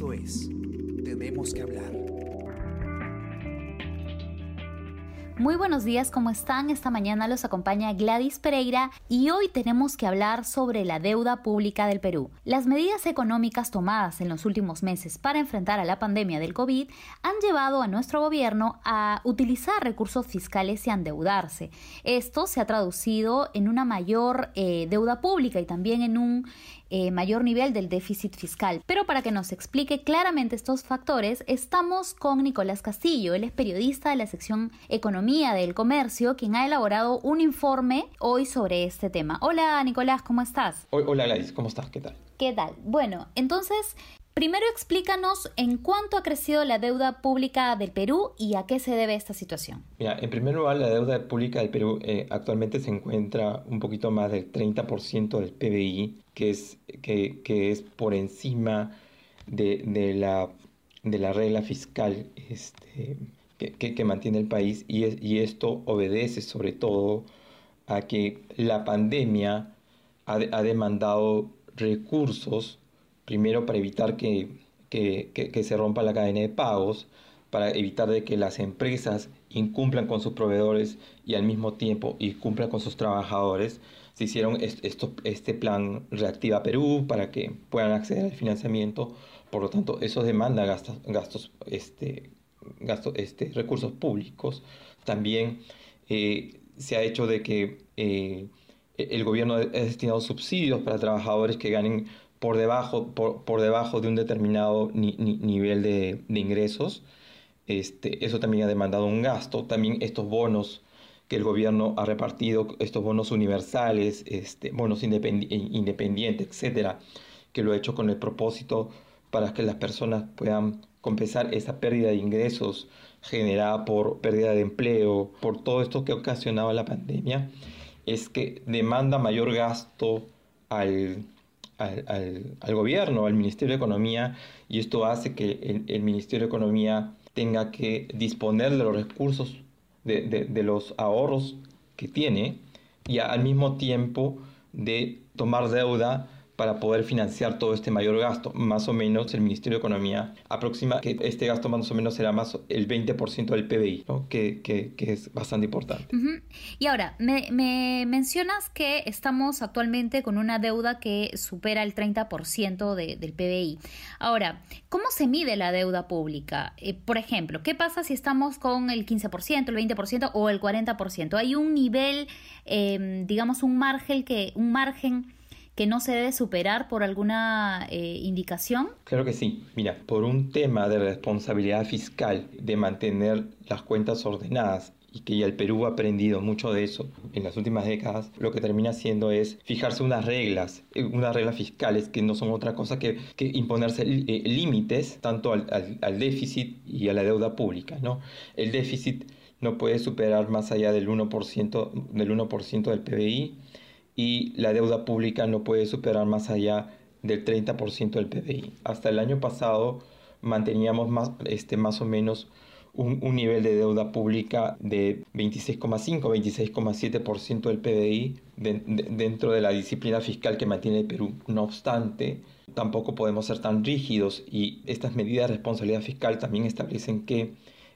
Esto es Tenemos que hablar. Muy buenos días, ¿cómo están? Esta mañana los acompaña Gladys Pereira y hoy tenemos que hablar sobre la deuda pública del Perú. Las medidas económicas tomadas en los últimos meses para enfrentar a la pandemia del COVID han llevado a nuestro gobierno a utilizar recursos fiscales y a endeudarse. Esto se ha traducido en una mayor eh, deuda pública y también en un eh, mayor nivel del déficit fiscal. Pero para que nos explique claramente estos factores, estamos con Nicolás Castillo. Él es periodista de la sección Economía del Comercio, quien ha elaborado un informe hoy sobre este tema. Hola Nicolás, ¿cómo estás? Hola Gladys, ¿cómo estás? ¿Qué tal? ¿Qué tal? Bueno, entonces Primero explícanos en cuánto ha crecido la deuda pública del Perú y a qué se debe esta situación. Mira, en primer lugar, la deuda pública del Perú eh, actualmente se encuentra un poquito más del 30% del PBI, que es, que, que es por encima de, de, la, de la regla fiscal este, que, que, mantiene el país y, es, y esto obedece sobre todo a que la pandemia ha, ha demandado recursos primero para evitar que, se rompa la cadena de pagos, para evitar de que las empresas incumplan con sus proveedores y al mismo tiempo incumplan con sus trabajadores. Se hicieron esto, este plan Reactiva Perú para que puedan acceder al financiamiento. Por lo tanto, eso demanda gastos, gastos, este, gastos, este, recursos públicos. También eh, se ha hecho de que eh, el gobierno ha destinado subsidios para trabajadores que ganen por debajo, por, por debajo de un determinado nivel de, ingresos. Este, eso también ha demandado un gasto. También estos bonos que el gobierno ha repartido, estos bonos universales, este, bonos independientes, etcétera, que lo ha hecho con el propósito para que las personas puedan compensar esa pérdida de ingresos generada por pérdida de empleo, por todo esto que ha ocasionado la pandemia, es que demanda mayor gasto al, al, gobierno, al Ministerio de Economía, y esto hace que el, Ministerio de Economía tenga que disponer de los recursos, de, de los ahorros que tiene, y al mismo tiempo de tomar deuda para poder financiar todo este mayor gasto. Más o menos el Ministerio de Economía aproxima que este gasto más o menos será más el 20% del PBI, que, que, que, es bastante importante. Y ahora, me, me, mencionas que estamos actualmente con una deuda que supera el 30% de, del PBI. Ahora, ¿cómo se mide la deuda pública? Eh, por ejemplo, ¿qué pasa si estamos con el 15%, el 20% o el 40%? Hay un nivel, eh, digamos, un margen que, un margen que no se debe superar por alguna eh, indicación? Claro que sí. Mira, por un tema de responsabilidad fiscal, de mantener las cuentas ordenadas y que ya el Perú ha aprendido mucho de eso en las últimas décadas, lo que termina haciendo es fijarse unas reglas, eh, unas reglas fiscales que no son otra cosa que, que imponerse eh, límites tanto al, al, al, déficit y a la deuda pública. ¿no? El déficit no puede superar más allá del 1%, del 1 del PBI y la deuda pública no puede superar más allá del 30% del PBI. Hasta el año pasado manteníamos más, este, más o menos un, un nivel de deuda pública de 26,5, 26,7% del PBI dentro de la disciplina fiscal que mantiene el Perú. No obstante, tampoco podemos ser tan rígidos y estas medidas de responsabilidad fiscal también establecen que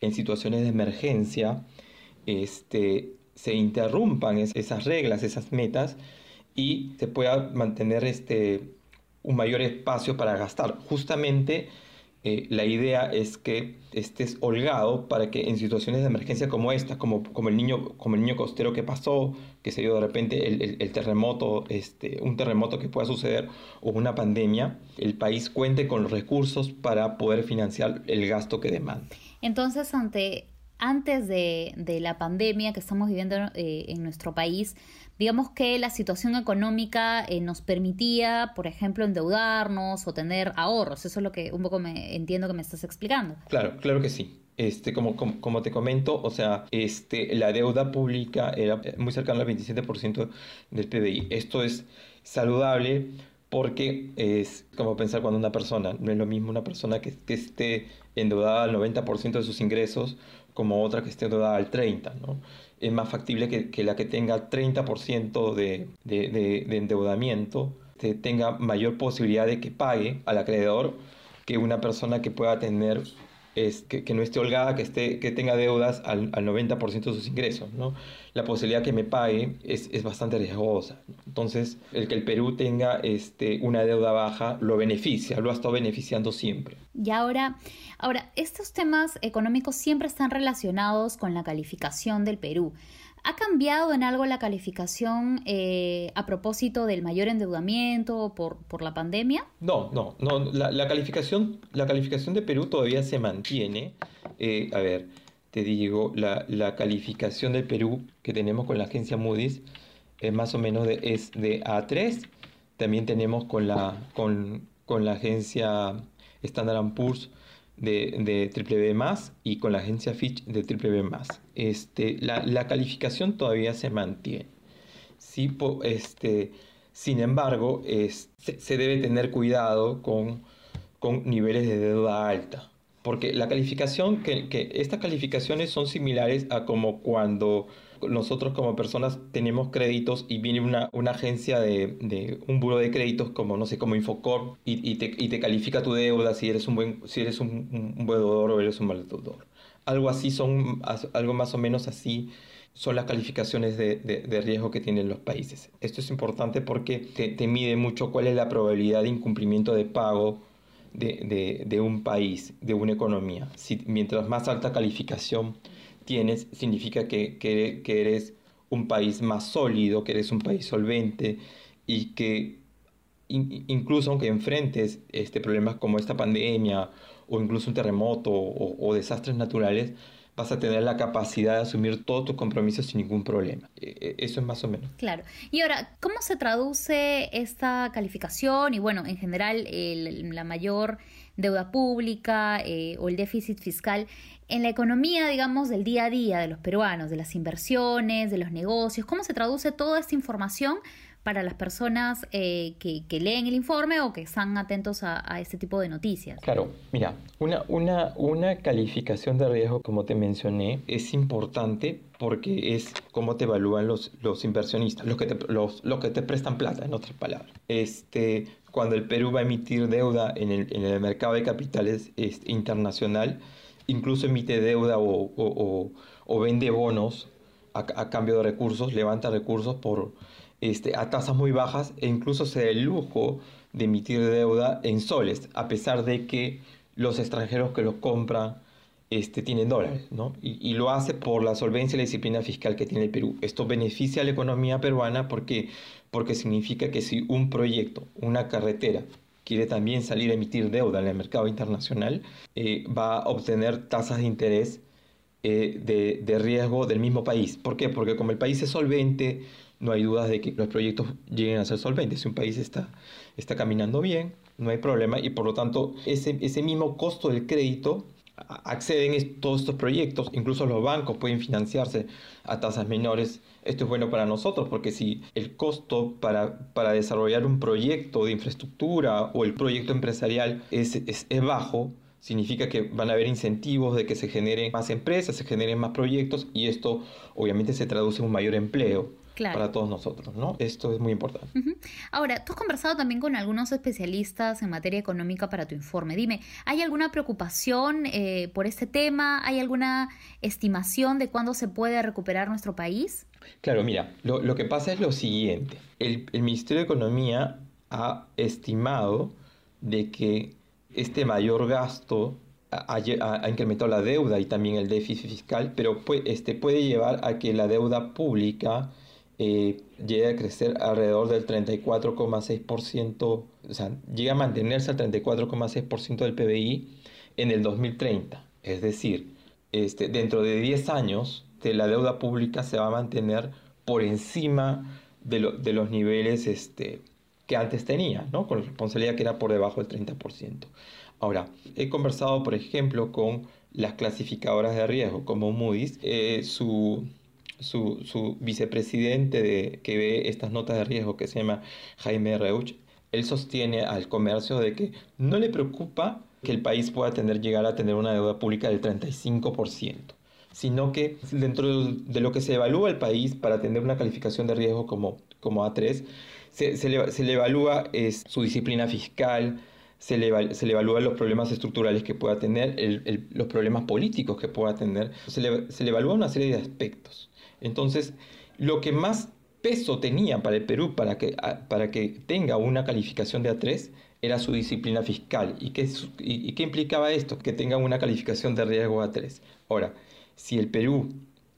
en situaciones de emergencia este, se interrumpan esas reglas, esas metas y se pueda mantener este, un mayor espacio para gastar. Justamente eh, la idea es que estés holgado para que en situaciones de emergencia como esta, como, como, el, niño, como el niño costero que pasó, que se dio de repente el, el, terremoto, este, un terremoto que pueda suceder o una pandemia, el país cuente con los recursos para poder financiar el gasto que demanda. Entonces, ante antes de, la pandemia que estamos viviendo eh, en nuestro país, digamos que la situación económica eh, nos permitía, por ejemplo, endeudarnos o tener ahorros. Eso es lo que un poco me entiendo que me estás explicando. Claro, claro que sí. Este, como, como, como, te comento, o sea, este, la deuda pública era muy cercana al 27% del PBI. Esto es saludable porque es como pensar cuando una persona, no es lo mismo una persona que esté endeudada al 90% de sus ingresos como otra que esté endeudada al 30%. ¿no? Es más factible que, la que tenga 30% de, de, de, de endeudamiento tenga mayor posibilidad de que pague al acreedor que una persona que pueda tener es que, que, no esté holgada, que, esté, que tenga deudas al, al 90% de sus ingresos. ¿no? La posibilidad que me pague es, es bastante riesgosa. Entonces, el que el Perú tenga este, una deuda baja lo beneficia, lo ha estado beneficiando siempre. Y ahora, ahora, estos temas económicos siempre están relacionados con la calificación del Perú. ¿Ha cambiado en algo la calificación eh, a propósito del mayor endeudamiento por, por la pandemia? No, no, no. La, calificación, la calificación de Perú todavía se mantiene. Eh, a ver, te digo, la, la, calificación del Perú que tenemos con la agencia Moody's es más o menos de, es de A3. También tenemos con la, con, con la agencia Standard Poor's de, de triple B más y con la agencia Fitch de triple B más. Este, la, la, calificación todavía se mantiene. Sí, este, sin embargo, es, se, se, debe tener cuidado con, con, niveles de deuda alta. Porque la calificación, que, que estas calificaciones son similares a como cuando nosotros como personas tenemos créditos y viene una, una agencia de, de, un buro de créditos como, no sé, como Infocorp y, y, te, y te califica tu deuda si eres un buen, si eres un, un buen deudor o eres un mal deudor. Algo así son, algo más o menos así son las calificaciones de, de, de, riesgo que tienen los países. Esto es importante porque te, te mide mucho cuál es la probabilidad de incumplimiento de pago de, de un país, de una economía. Si, mientras más alta calificación tienes, significa que, que, que, eres un país más sólido, que eres un país solvente y que in, incluso aunque enfrentes este, problemas como esta pandemia o incluso un terremoto o, desastres naturales, vas a tener la capacidad de asumir todos tus compromisos sin ningún problema. Eso es más o menos. Claro. Y ahora, ¿cómo se traduce esta calificación y bueno, en general el, la mayor deuda pública eh, o el déficit fiscal en la economía, digamos, del día a día de los peruanos, de las inversiones, de los negocios? ¿Cómo se traduce toda esta información para las personas eh, que, leen el informe o que están atentos a, a, este tipo de noticias? Claro, mira, una, una, una calificación de riesgo, como te mencioné, es importante porque es cómo te evalúan los, los inversionistas, los que, te, los, los que te prestan plata, en otras palabras. Este, cuando el Perú va a emitir deuda en el, en el mercado de capitales internacional, incluso emite deuda o, o, o, o vende bonos a, a, cambio de recursos, levanta recursos por este, a tasas muy bajas e incluso se da el lujo de emitir deuda en soles, a pesar de que los extranjeros que los compran este, tienen dólares, ¿no? Y, y, lo hace por la solvencia y la disciplina fiscal que tiene el Perú. Esto beneficia a la economía peruana porque, porque significa que si un proyecto, una carretera, quiere también salir a emitir deuda en el mercado internacional, eh, va a obtener tasas de interés eh, de, de riesgo del mismo país. ¿Por qué? Porque como el país es solvente, no hay dudas de que los proyectos lleguen a ser solventes. Si un país está, está caminando bien, no hay problema y por lo tanto ese, ese mismo costo del crédito acceden a todos estos proyectos, incluso los bancos pueden financiarse a tasas menores. Esto es bueno para nosotros porque si el costo para, para desarrollar un proyecto de infraestructura o el proyecto empresarial es, es, es bajo, significa que van a haber incentivos de que se generen más empresas, se generen más proyectos y esto obviamente se traduce en un mayor empleo claro. para todos nosotros, ¿no? Esto es muy importante. Uh -huh. Ahora, tú has conversado también con algunos especialistas en materia económica para tu informe. Dime, ¿hay alguna preocupación eh, por este tema? ¿Hay alguna estimación de cuándo se puede recuperar nuestro país? Claro, mira, lo, lo que pasa es lo siguiente. El, el Ministerio de Economía ha estimado de que este mayor gasto ha, ha, incrementado la deuda y también el déficit fiscal, pero puede, este, puede llevar a que la deuda pública eh, llega a crecer alrededor del 34,6%, o sea, llega a mantenerse al 34,6% del PBI en el 2030. Es decir, este, dentro de 10 años de la deuda pública se va a mantener por encima de, lo, de los niveles este, que antes tenía, ¿no? con la responsabilidad que era por debajo del 30%. Ahora, he conversado, por ejemplo, con las clasificadoras de riesgo como Moody's, eh, su su, su vicepresidente de, que ve estas notas de riesgo, que se llama Jaime Reuch, él sostiene al comercio de que no le preocupa que el país pueda tener, llegar a tener una deuda pública del 35%, sino que dentro de lo que se evalúa el país para tener una calificación de riesgo como, como A3, se, se, le, se le evalúa es su disciplina fiscal, se le, se le evalúan los problemas estructurales que pueda tener, los problemas políticos que pueda tener, se le, se le evalúa una serie de aspectos. Entonces, lo que más peso tenía para el Perú para que, para que tenga una calificación de A3 era su disciplina fiscal. ¿Y qué, y, qué implicaba esto? Que tenga una calificación de riesgo A3. Ahora, si el Perú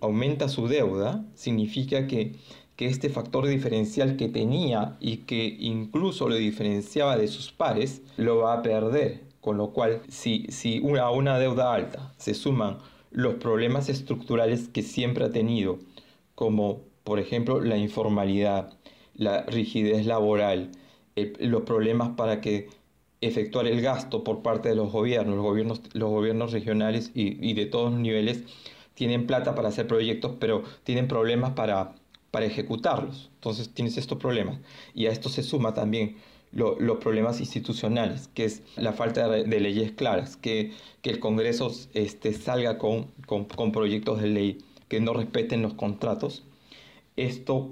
aumenta su deuda, significa que, que este factor diferencial que tenía y que incluso lo diferenciaba de sus pares, lo va a perder. Con lo cual, si, si a una deuda alta se suman los problemas estructurales que siempre ha tenido, como por ejemplo la informalidad, la rigidez laboral, los problemas para que efectuar el gasto por parte de los gobiernos, los gobiernos, los gobiernos regionales y, de todos los niveles tienen plata para hacer proyectos, pero tienen problemas para, para ejecutarlos. Entonces tienes estos problemas. Y a esto se suma también los problemas institucionales, que es la falta de, leyes claras, que, que, el Congreso este, salga con, con, proyectos de ley que no respeten los contratos. Esto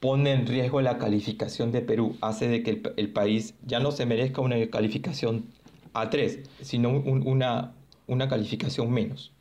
pone en riesgo la calificación de Perú, hace de que el, país ya no se merezca una calificación A3, sino una, una calificación menos.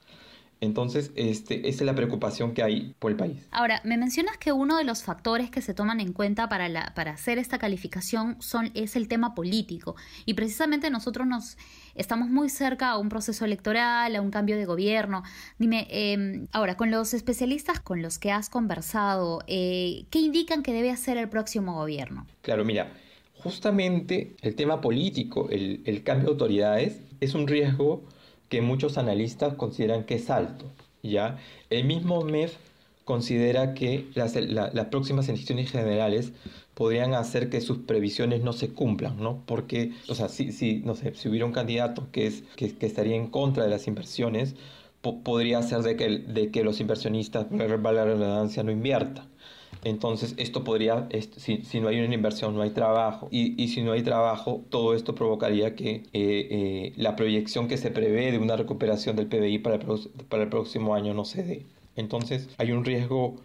Entonces, este, esa es la preocupación que hay por el país. Ahora, me mencionas que uno de los factores que se toman en cuenta para, la, para hacer esta calificación son, es el tema político. Y precisamente nosotros nos estamos muy cerca a un proceso electoral, a un cambio de gobierno. Dime, em, ahora, con los especialistas con los que has conversado, eh, ¿qué indican que debe hacer el próximo gobierno? Claro, mira, justamente el tema político, el, el cambio de autoridades, es un riesgo que muchos analistas consideran que es alto. ¿ya? El mismo MEF considera que las, próximas elecciones generales podrían hacer que sus previsiones no se cumplan, ¿no? Porque, o sea, si, si, no sé, si hubiera un candidato que, es, que, estaría en contra de las inversiones, podría ser de que, de que los inversionistas, por la redundancia, no inviertan. Entonces, esto podría, si, si, no hay una inversión, no hay trabajo. Y, y si no hay trabajo, todo esto provocaría que eh, eh, la proyección que se prevé de una recuperación del PBI para el, para el próximo año no se dé. Entonces, hay un riesgo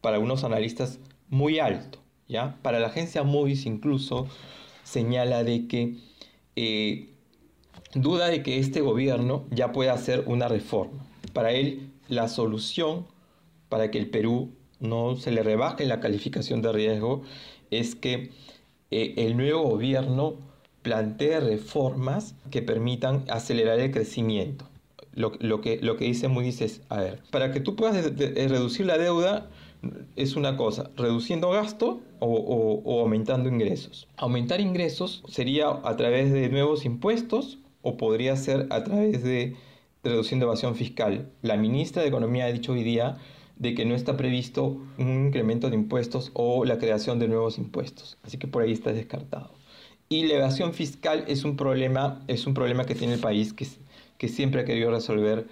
para unos analistas muy alto. ¿ya? Para la agencia Moody's incluso señala de que eh, duda de que este gobierno ya pueda hacer una reforma. Para él, la solución para que el Perú no se le rebaje la calificación de riesgo es que eh, el nuevo gobierno plantee reformas que permitan acelerar el crecimiento. Lo, que, lo que dice Moody's es, a ver, para que tú puedas reducir la deuda es una cosa, reduciendo gasto o, aumentando ingresos. Aumentar ingresos sería a través de nuevos impuestos o podría ser a través de reduciendo evasión fiscal. La ministra de Economía ha dicho hoy día de que no está previsto un incremento de impuestos o la creación de nuevos impuestos. Así que por ahí está descartado. Y la evasión fiscal es un problema, es un problema que tiene el país que, que siempre ha querido resolver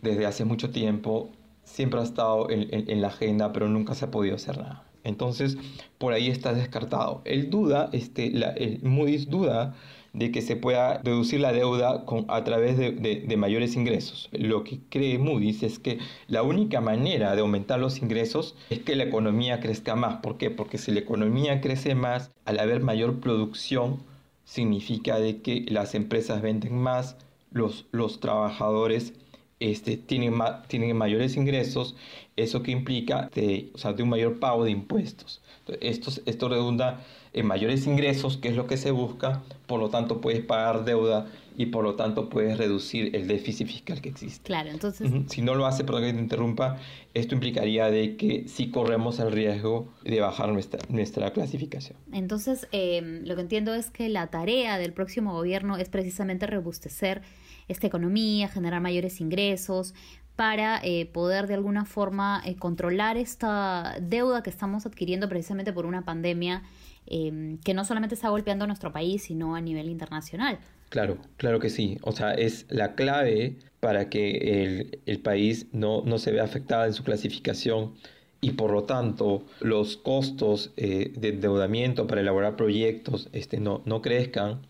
desde hace mucho tiempo, siempre ha estado en, la agenda, pero nunca se ha podido hacer nada. Entonces, por ahí está descartado. El duda, este, la, el Moody's duda de que se pueda reducir la deuda con, a través de, mayores ingresos. Lo que cree Moody's es que la única manera de aumentar los ingresos es que la economía crezca más. ¿Por qué? Porque si la economía crece más, al haber mayor producción, significa de que las empresas venden más, los, los trabajadores este, tienen, tienen mayores ingresos, eso que implica de, o sea, de un mayor pago de impuestos. Esto, esto redunda en mayores ingresos, que es lo que se busca, por lo tanto puedes pagar deuda y por lo tanto puedes reducir el déficit fiscal que existe. Claro, entonces... Si no lo hace, perdón que te interrumpa, esto implicaría de que sí corremos el riesgo de bajar nuestra, nuestra clasificación. Entonces, eh, lo que entiendo es que la tarea del próximo gobierno es precisamente robustecer esta economía, generar mayores ingresos, para eh, poder de alguna forma eh, controlar esta deuda que estamos adquiriendo precisamente por una pandemia em, que no solamente está golpeando a nuestro país, sino a nivel internacional. Claro, claro que sí. O sea, es la clave para que el, país no, no, se vea afectado en su clasificación y por lo tanto los costos eh, de endeudamiento para elaborar proyectos este, no, no crezcan,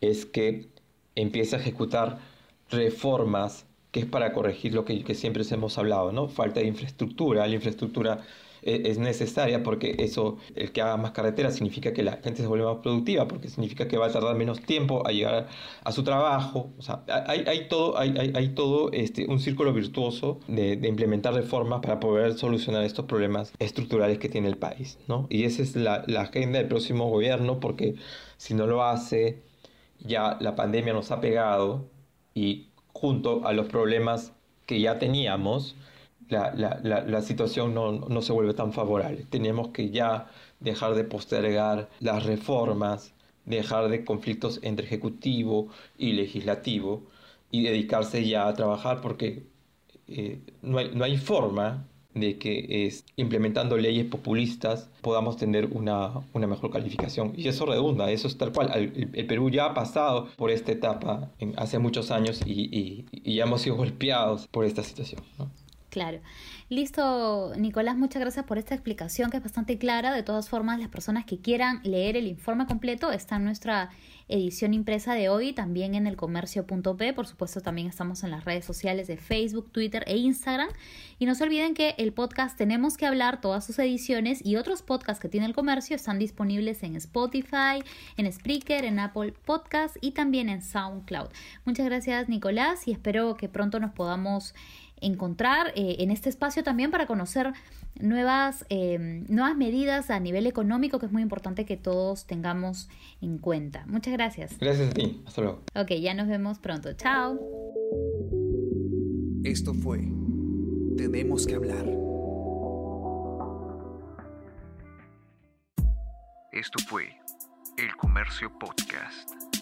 es que empiece a ejecutar reformas que es para corregir lo que, que siempre hemos hablado, ¿no? Falta de infraestructura, la infraestructura es necesaria porque eso, el que haga más carreteras significa que la gente se vuelve más productiva, porque significa que va a tardar menos tiempo a llegar a su trabajo. O sea, hay, hay todo, hay, hay, hay todo este, un círculo virtuoso de, de, implementar reformas para poder solucionar estos problemas estructurales que tiene el país. ¿no? Y esa es la, la agenda del próximo gobierno, porque si no lo hace, ya la pandemia nos ha pegado y junto a los problemas que ya teníamos, la, la, la, la situación no, no, se vuelve tan favorable. Tenemos que ya dejar de postergar las reformas, dejar de conflictos entre ejecutivo y legislativo y dedicarse ya a trabajar porque eh, no, hay, no hay forma de que es, implementando leyes populistas podamos tener una, una, mejor calificación. Y eso redunda, eso es tal cual. El, el Perú ya ha pasado por esta etapa en, hace muchos años y, y, y, ya hemos sido golpeados por esta situación. ¿no? Claro. Listo, Nicolás, muchas gracias por esta explicación que es bastante clara. De todas formas, las personas que quieran leer el informe completo está en nuestra edición impresa de hoy, también en el comercio.p. Por supuesto, también estamos en las redes sociales de Facebook, Twitter e Instagram. Y no se olviden que el podcast Tenemos que hablar, todas sus ediciones y otros podcasts que tiene el comercio están disponibles en Spotify, en Spreaker, en Apple Podcast y también en SoundCloud. Muchas gracias, Nicolás, y espero que pronto nos podamos encontrar eh, en este espacio también para conocer nuevas, eh, nuevas medidas a nivel económico que es muy importante que todos tengamos en cuenta. Muchas gracias. Gracias a ti. Hasta luego. Ok, ya nos vemos pronto. Chao. Esto fue Tenemos que hablar. Esto fue El Comercio Podcast.